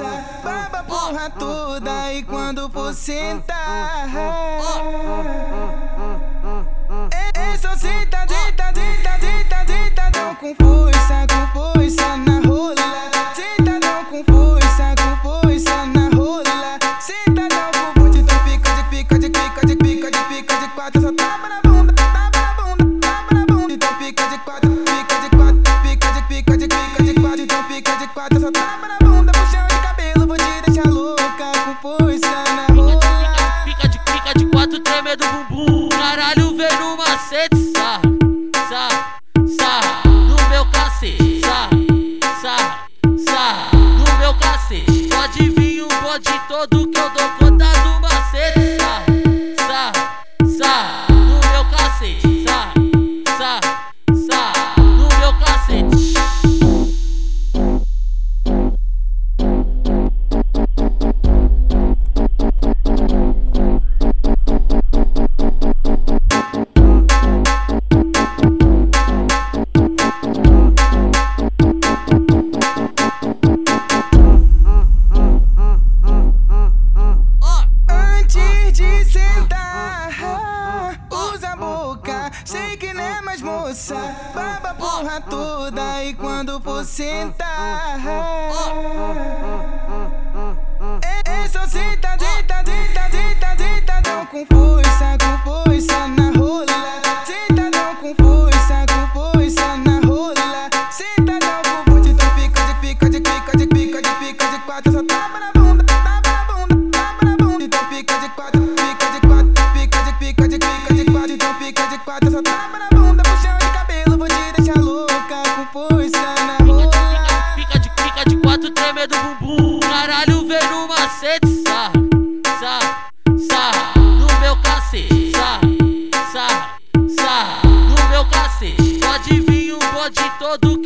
força, baba porra toda e quando for sentar. É só senta, deita, deita, deita, deitadão com força, com força na rola. Sentadão com força, com força na rola. Sentadão com força, então fica de pica, de pica, de pica, de pica, de quatro, só tapa na bunda, tapa na bunda, tapa na bunda. Então fica de quatro, fica de quatro, fica de pica, de pica, de quatro, então fica de quatro, só tapa na bunda, todo cinemas, moça, baba porra toda e quando for sentar. Ei, só ah, senta, ah, dita, ah, dita, dita, dita não com força, com força na rola. Senta, não com força, com força na rola. Senta, não com força, então pica de pica de pica de pica de pica de quatro, caralho vendo no macete, sarra, sarra, sarra no meu cacete, sarra, sarra, sarra no meu cacete. Pode vir um bode todo